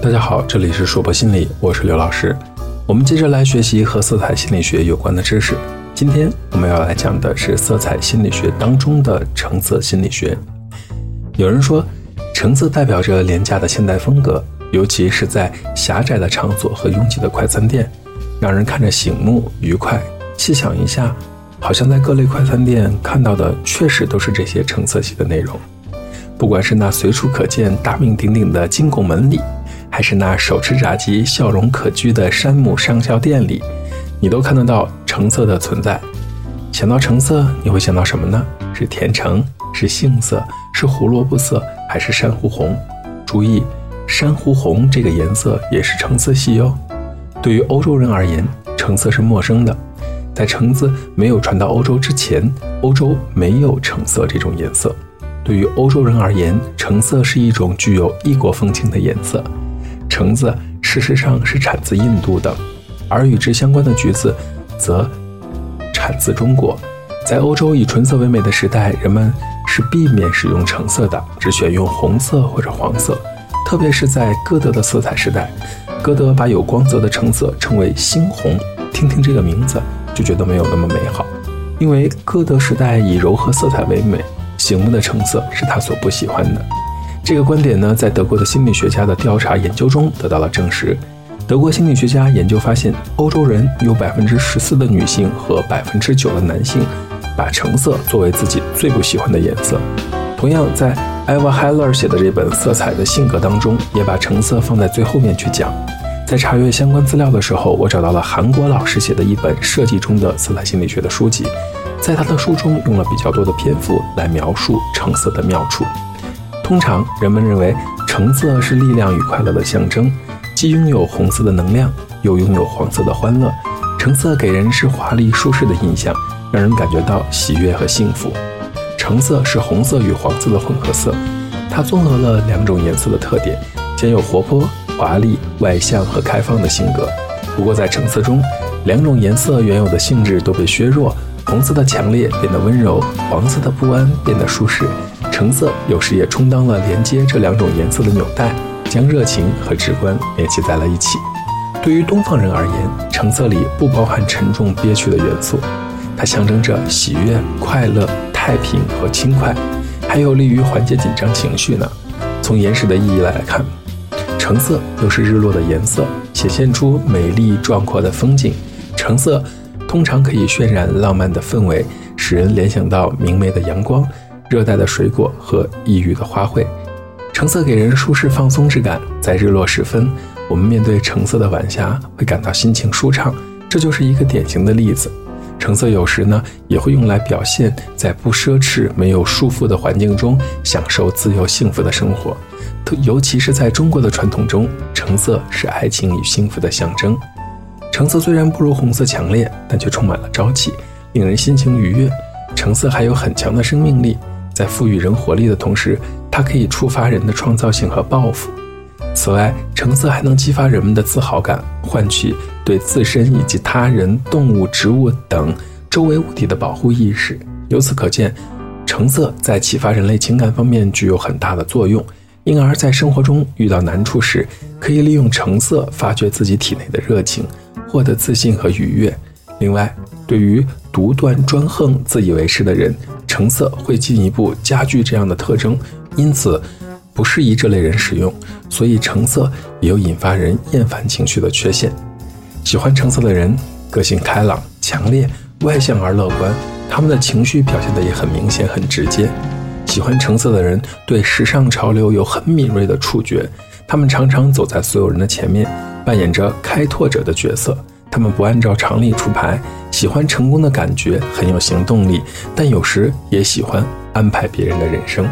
大家好，这里是硕博心理，我是刘老师。我们接着来学习和色彩心理学有关的知识。今天我们要来讲的是色彩心理学当中的橙色心理学。有人说，橙色代表着廉价的现代风格，尤其是在狭窄的场所和拥挤的快餐店，让人看着醒目愉快。细想一下，好像在各类快餐店看到的确实都是这些橙色系的内容。不管是那随处可见、大名鼎鼎的金拱门里，还是那手持炸鸡、笑容可掬的山姆上校店里，你都看得到橙色的存在。想到橙色，你会想到什么呢？是甜橙，是杏色，是胡萝卜色，还是珊瑚红？注意，珊瑚红这个颜色也是橙色系哟。对于欧洲人而言，橙色是陌生的。在橙子没有传到欧洲之前，欧洲没有橙色这种颜色。对于欧洲人而言，橙色是一种具有异国风情的颜色。橙子事实上是产自印度的，而与之相关的橘子则产自中国。在欧洲以纯色为美的时代，人们是避免使用橙色的，只选用红色或者黄色。特别是在歌德的色彩时代，歌德把有光泽的橙色称为猩红。听听这个名字就觉得没有那么美好，因为歌德时代以柔和色彩为美。醒目的橙色是他所不喜欢的。这个观点呢，在德国的心理学家的调查研究中得到了证实。德国心理学家研究发现，欧洲人有百分之十四的女性和百分之九的男性，把橙色作为自己最不喜欢的颜色。同样，在艾娃·海勒写的这本《色彩的性格》当中，也把橙色放在最后面去讲。在查阅相关资料的时候，我找到了韩国老师写的一本设计中的色彩心理学的书籍。在他的书中用了比较多的篇幅来描述橙色的妙处。通常人们认为橙色是力量与快乐的象征，既拥有红色的能量，又拥有黄色的欢乐。橙色给人是华丽舒适的印象，让人感觉到喜悦和幸福。橙色是红色与黄色的混合色，它综合了两种颜色的特点，兼有活泼、华丽、外向和开放的性格。不过在橙色中，两种颜色原有的性质都被削弱。红色的强烈变得温柔，黄色的不安变得舒适，橙色有时也充当了连接这两种颜色的纽带，将热情和直观联系在了一起。对于东方人而言，橙色里不包含沉重憋屈的元素，它象征着喜悦、快乐、太平和轻快，还有利于缓解紧张情绪呢。从岩石的意义来看，橙色又是日落的颜色，显现出美丽壮阔的风景。橙色。通常可以渲染浪漫的氛围，使人联想到明媚的阳光、热带的水果和异域的花卉。橙色给人舒适放松之感，在日落时分，我们面对橙色的晚霞会感到心情舒畅，这就是一个典型的例子。橙色有时呢也会用来表现在不奢侈、没有束缚的环境中享受自由幸福的生活，特尤其是在中国的传统中，橙色是爱情与幸福的象征。橙色虽然不如红色强烈，但却充满了朝气，令人心情愉悦。橙色还有很强的生命力，在赋予人活力的同时，它可以触发人的创造性和抱负。此外，橙色还能激发人们的自豪感，唤起对自身以及他人、动物、植物等周围物体的保护意识。由此可见，橙色在启发人类情感方面具有很大的作用。因而，在生活中遇到难处时，可以利用橙色发掘自己体内的热情。获得自信和愉悦。另外，对于独断专横、自以为是的人，橙色会进一步加剧这样的特征，因此不适宜这类人使用。所以，橙色也有引发人厌烦情绪的缺陷。喜欢橙色的人，个性开朗、强烈、外向而乐观，他们的情绪表现得也很明显、很直接。喜欢橙色的人，对时尚潮流有很敏锐的触觉，他们常常走在所有人的前面。扮演着开拓者的角色，他们不按照常理出牌，喜欢成功的感觉，很有行动力，但有时也喜欢安排别人的人生。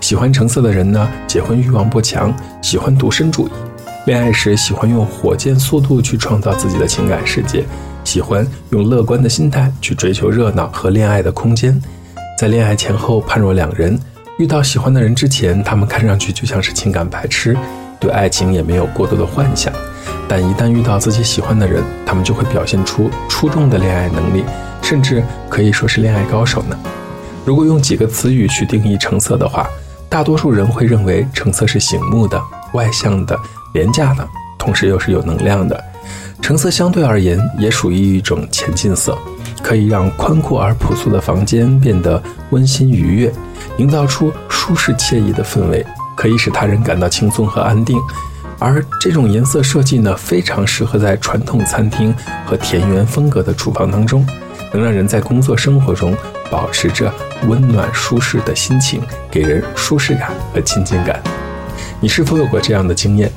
喜欢橙色的人呢，结婚欲望不强，喜欢独身主义，恋爱时喜欢用火箭速度去创造自己的情感世界，喜欢用乐观的心态去追求热闹和恋爱的空间。在恋爱前后判若两人，遇到喜欢的人之前，他们看上去就像是情感白痴，对爱情也没有过多的幻想。但一旦遇到自己喜欢的人，他们就会表现出出众的恋爱能力，甚至可以说是恋爱高手呢。如果用几个词语去定义橙色的话，大多数人会认为橙色是醒目的、外向的、廉价的，同时又是有能量的。橙色相对而言也属于一种前进色，可以让宽阔而朴素的房间变得温馨愉悦，营造出舒适惬意的氛围，可以使他人感到轻松和安定。而这种颜色设计呢，非常适合在传统餐厅和田园风格的厨房当中，能让人在工作生活中保持着温暖舒适的心情，给人舒适感和亲近感。你是否有过这样的经验？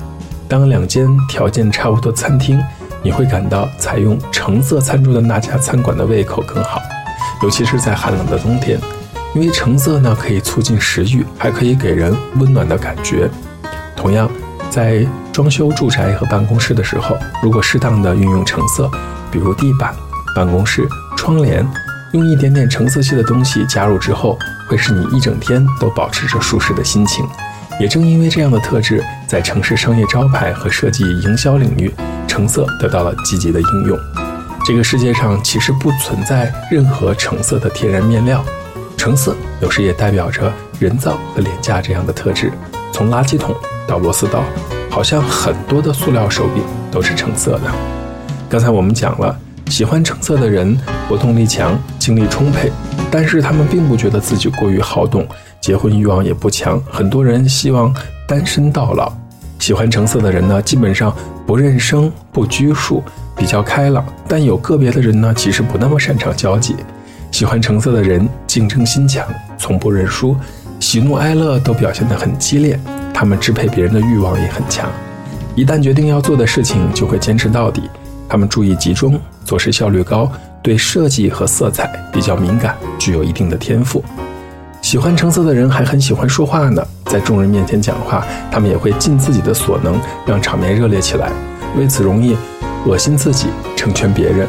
当两间条件差不多餐厅，你会感到采用橙色餐桌的那家餐馆的胃口更好，尤其是在寒冷的冬天，因为橙色呢可以促进食欲，还可以给人温暖的感觉。同样。在装修住宅和办公室的时候，如果适当的运用橙色，比如地板、办公室窗帘，用一点点橙色系的东西加入之后，会使你一整天都保持着舒适的心情。也正因为这样的特质，在城市商业招牌和设计营销领域，橙色得到了积极的应用。这个世界上其实不存在任何橙色的天然面料，橙色有时也代表着人造和廉价这样的特质。从垃圾桶。到螺丝刀，好像很多的塑料手柄都是橙色的。刚才我们讲了，喜欢橙色的人活动力强，精力充沛，但是他们并不觉得自己过于好动，结婚欲望也不强。很多人希望单身到老。喜欢橙色的人呢，基本上不认生，不拘束，比较开朗。但有个别的人呢，其实不那么擅长交际。喜欢橙色的人竞争心强，从不认输，喜怒哀乐都表现得很激烈。他们支配别人的欲望也很强，一旦决定要做的事情，就会坚持到底。他们注意集中，做事效率高，对设计和色彩比较敏感，具有一定的天赋。喜欢橙色的人还很喜欢说话呢，在众人面前讲话，他们也会尽自己的所能让场面热烈起来，为此容易恶心自己，成全别人。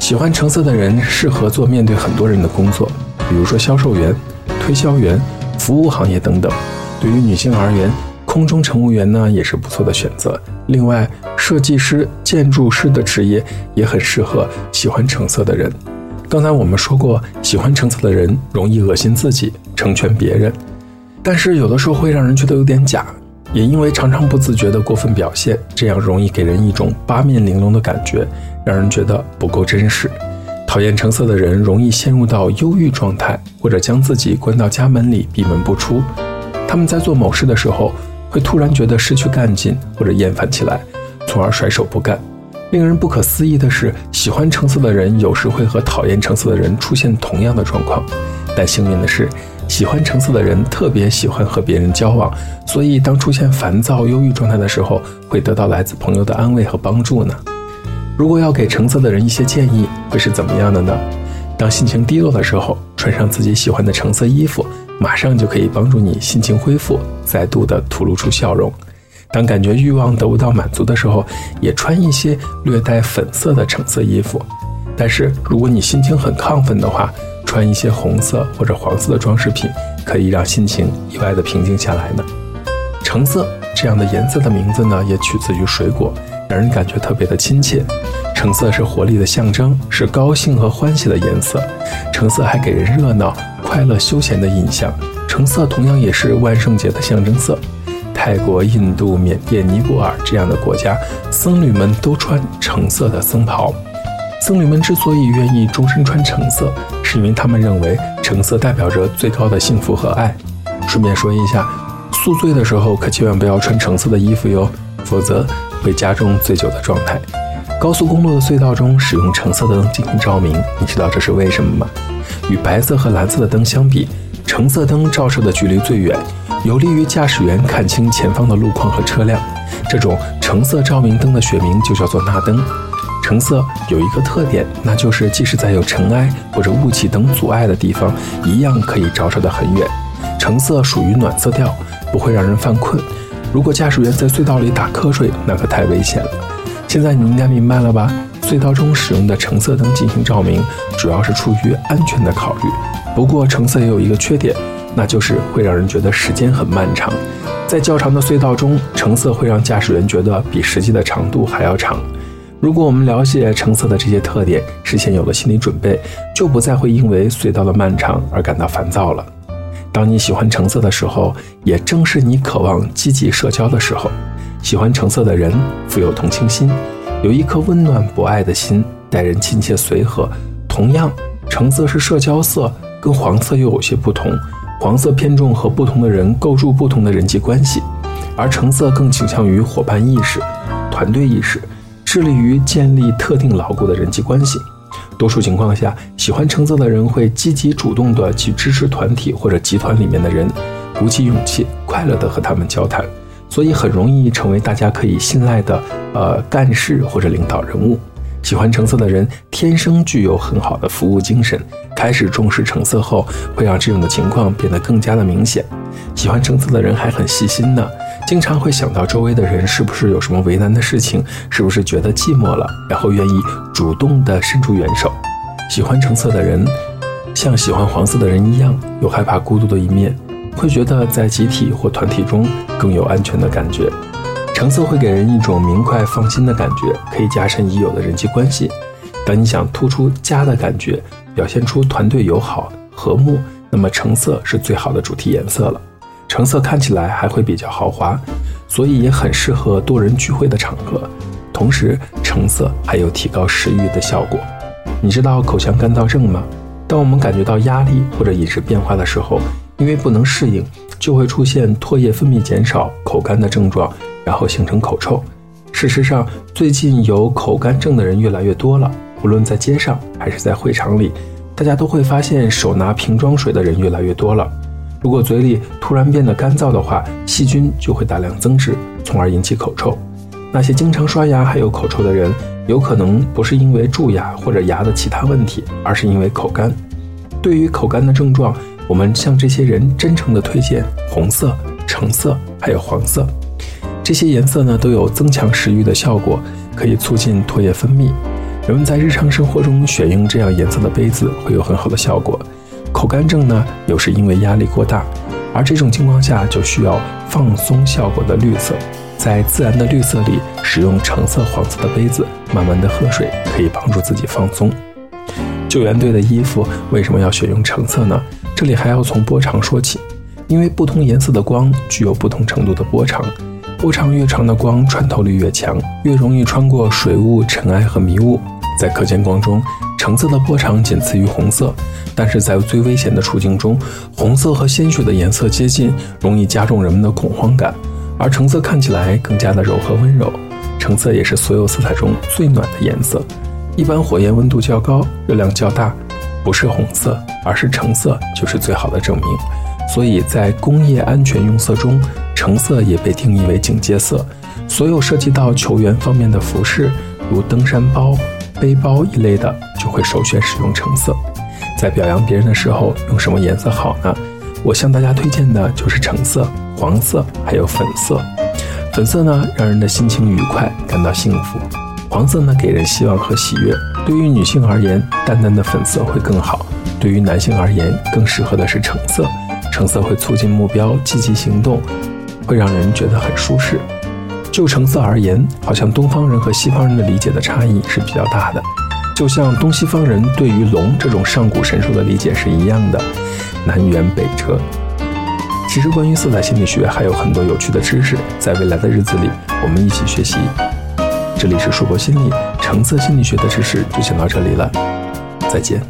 喜欢橙色的人适合做面对很多人的工作，比如说销售员、推销员、服务行业等等。对于女性而言，空中乘务员呢也是不错的选择。另外，设计师、建筑师的职业也很适合喜欢橙色的人。刚才我们说过，喜欢橙色的人容易恶心自己，成全别人，但是有的时候会让人觉得有点假，也因为常常不自觉的过分表现，这样容易给人一种八面玲珑的感觉，让人觉得不够真实。讨厌橙色的人容易陷入到忧郁状态，或者将自己关到家门里，闭门不出。他们在做某事的时候。会突然觉得失去干劲或者厌烦起来，从而甩手不干。令人不可思议的是，喜欢橙色的人有时会和讨厌橙色的人出现同样的状况。但幸运的是，喜欢橙色的人特别喜欢和别人交往，所以当出现烦躁、忧郁状态的时候，会得到来自朋友的安慰和帮助呢。如果要给橙色的人一些建议，会是怎么样的呢？当心情低落的时候，穿上自己喜欢的橙色衣服。马上就可以帮助你心情恢复，再度的吐露出笑容。当感觉欲望得不到满足的时候，也穿一些略带粉色的橙色衣服。但是如果你心情很亢奋的话，穿一些红色或者黄色的装饰品，可以让心情意外的平静下来呢。橙色这样的颜色的名字呢，也取自于水果，让人感觉特别的亲切。橙色是活力的象征，是高兴和欢喜的颜色。橙色还给人热闹。快乐休闲的印象，橙色同样也是万圣节的象征色。泰国、印度、缅甸、尼泊尔这样的国家，僧侣们都穿橙色的僧袍。僧侣们之所以愿意终身穿橙色，是因为他们认为橙色代表着最高的幸福和爱。顺便说一下，宿醉的时候可千万不要穿橙色的衣服哟，否则会加重醉酒的状态。高速公路的隧道中使用橙色的灯进行照明，你知道这是为什么吗？与白色和蓝色的灯相比，橙色灯照射的距离最远，有利于驾驶员看清前方的路况和车辆。这种橙色照明灯的学名就叫做钠灯。橙色有一个特点，那就是即使在有尘埃或者雾气等阻碍的地方，一样可以照射得很远。橙色属于暖色调，不会让人犯困。如果驾驶员在隧道里打瞌睡，那可太危险了。现在你应该明白了吧？隧道中使用的橙色灯进行照明，主要是出于安全的考虑。不过，橙色也有一个缺点，那就是会让人觉得时间很漫长。在较长的隧道中，橙色会让驾驶员觉得比实际的长度还要长。如果我们了解橙色的这些特点，事先有了心理准备，就不再会因为隧道的漫长而感到烦躁了。当你喜欢橙色的时候，也正是你渴望积极社交的时候。喜欢橙色的人富有同情心，有一颗温暖博爱的心，待人亲切随和。同样，橙色是社交色，跟黄色又有些不同。黄色偏重和不同的人构筑不同的人际关系，而橙色更倾向于伙伴意识、团队意识，致力于建立特定牢固的人际关系。多数情况下，喜欢橙色的人会积极主动地去支持团体或者集团里面的人，鼓起勇气，快乐地和他们交谈，所以很容易成为大家可以信赖的呃干事或者领导人物。喜欢橙色的人天生具有很好的服务精神，开始重视橙色后，会让这种的情况变得更加的明显。喜欢橙色的人还很细心呢。经常会想到周围的人是不是有什么为难的事情，是不是觉得寂寞了，然后愿意主动的伸出援手。喜欢橙色的人，像喜欢黄色的人一样，有害怕孤独的一面，会觉得在集体或团体中更有安全的感觉。橙色会给人一种明快放心的感觉，可以加深已有的人际关系。当你想突出家的感觉，表现出团队友好和睦，那么橙色是最好的主题颜色了。橙色看起来还会比较豪华，所以也很适合多人聚会的场合。同时，橙色还有提高食欲的效果。你知道口腔干燥症吗？当我们感觉到压力或者饮食变化的时候，因为不能适应，就会出现唾液分泌减少、口干的症状，然后形成口臭。事实上，最近有口干症的人越来越多了。无论在街上还是在会场里，大家都会发现手拿瓶装水的人越来越多了。如果嘴里突然变得干燥的话，细菌就会大量增殖，从而引起口臭。那些经常刷牙还有口臭的人，有可能不是因为蛀牙或者牙的其他问题，而是因为口干。对于口干的症状，我们向这些人真诚地推荐红色、橙色还有黄色。这些颜色呢都有增强食欲的效果，可以促进唾液分泌。人们在日常生活中选用这样颜色的杯子，会有很好的效果。口干症呢，又是因为压力过大，而这种情况下就需要放松效果的绿色。在自然的绿色里，使用橙色、黄色的杯子，慢慢的喝水，可以帮助自己放松。救援队的衣服为什么要选用橙色呢？这里还要从波长说起，因为不同颜色的光具有不同程度的波长，波长越长的光穿透力越强，越容易穿过水雾、尘埃和迷雾。在可见光中，橙色的波长仅次于红色，但是在最危险的处境中，红色和鲜血的颜色接近，容易加重人们的恐慌感，而橙色看起来更加的柔和温柔。橙色也是所有色彩中最暖的颜色，一般火焰温度较高、热量较大，不是红色，而是橙色就是最好的证明。所以在工业安全用色中，橙色也被定义为警戒色。所有涉及到球员方面的服饰，如登山包。背包一类的就会首选使用橙色，在表扬别人的时候用什么颜色好呢？我向大家推荐的就是橙色、黄色还有粉色。粉色呢，让人的心情愉快，感到幸福；黄色呢，给人希望和喜悦。对于女性而言，淡淡的粉色会更好；对于男性而言，更适合的是橙色。橙色会促进目标、积极行动，会让人觉得很舒适。就橙色而言，好像东方人和西方人的理解的差异是比较大的，就像东西方人对于龙这种上古神兽的理解是一样的，南辕北辙。其实关于色彩心理学还有很多有趣的知识，在未来的日子里我们一起学习。这里是硕博心理，橙色心理学的知识就讲到这里了，再见。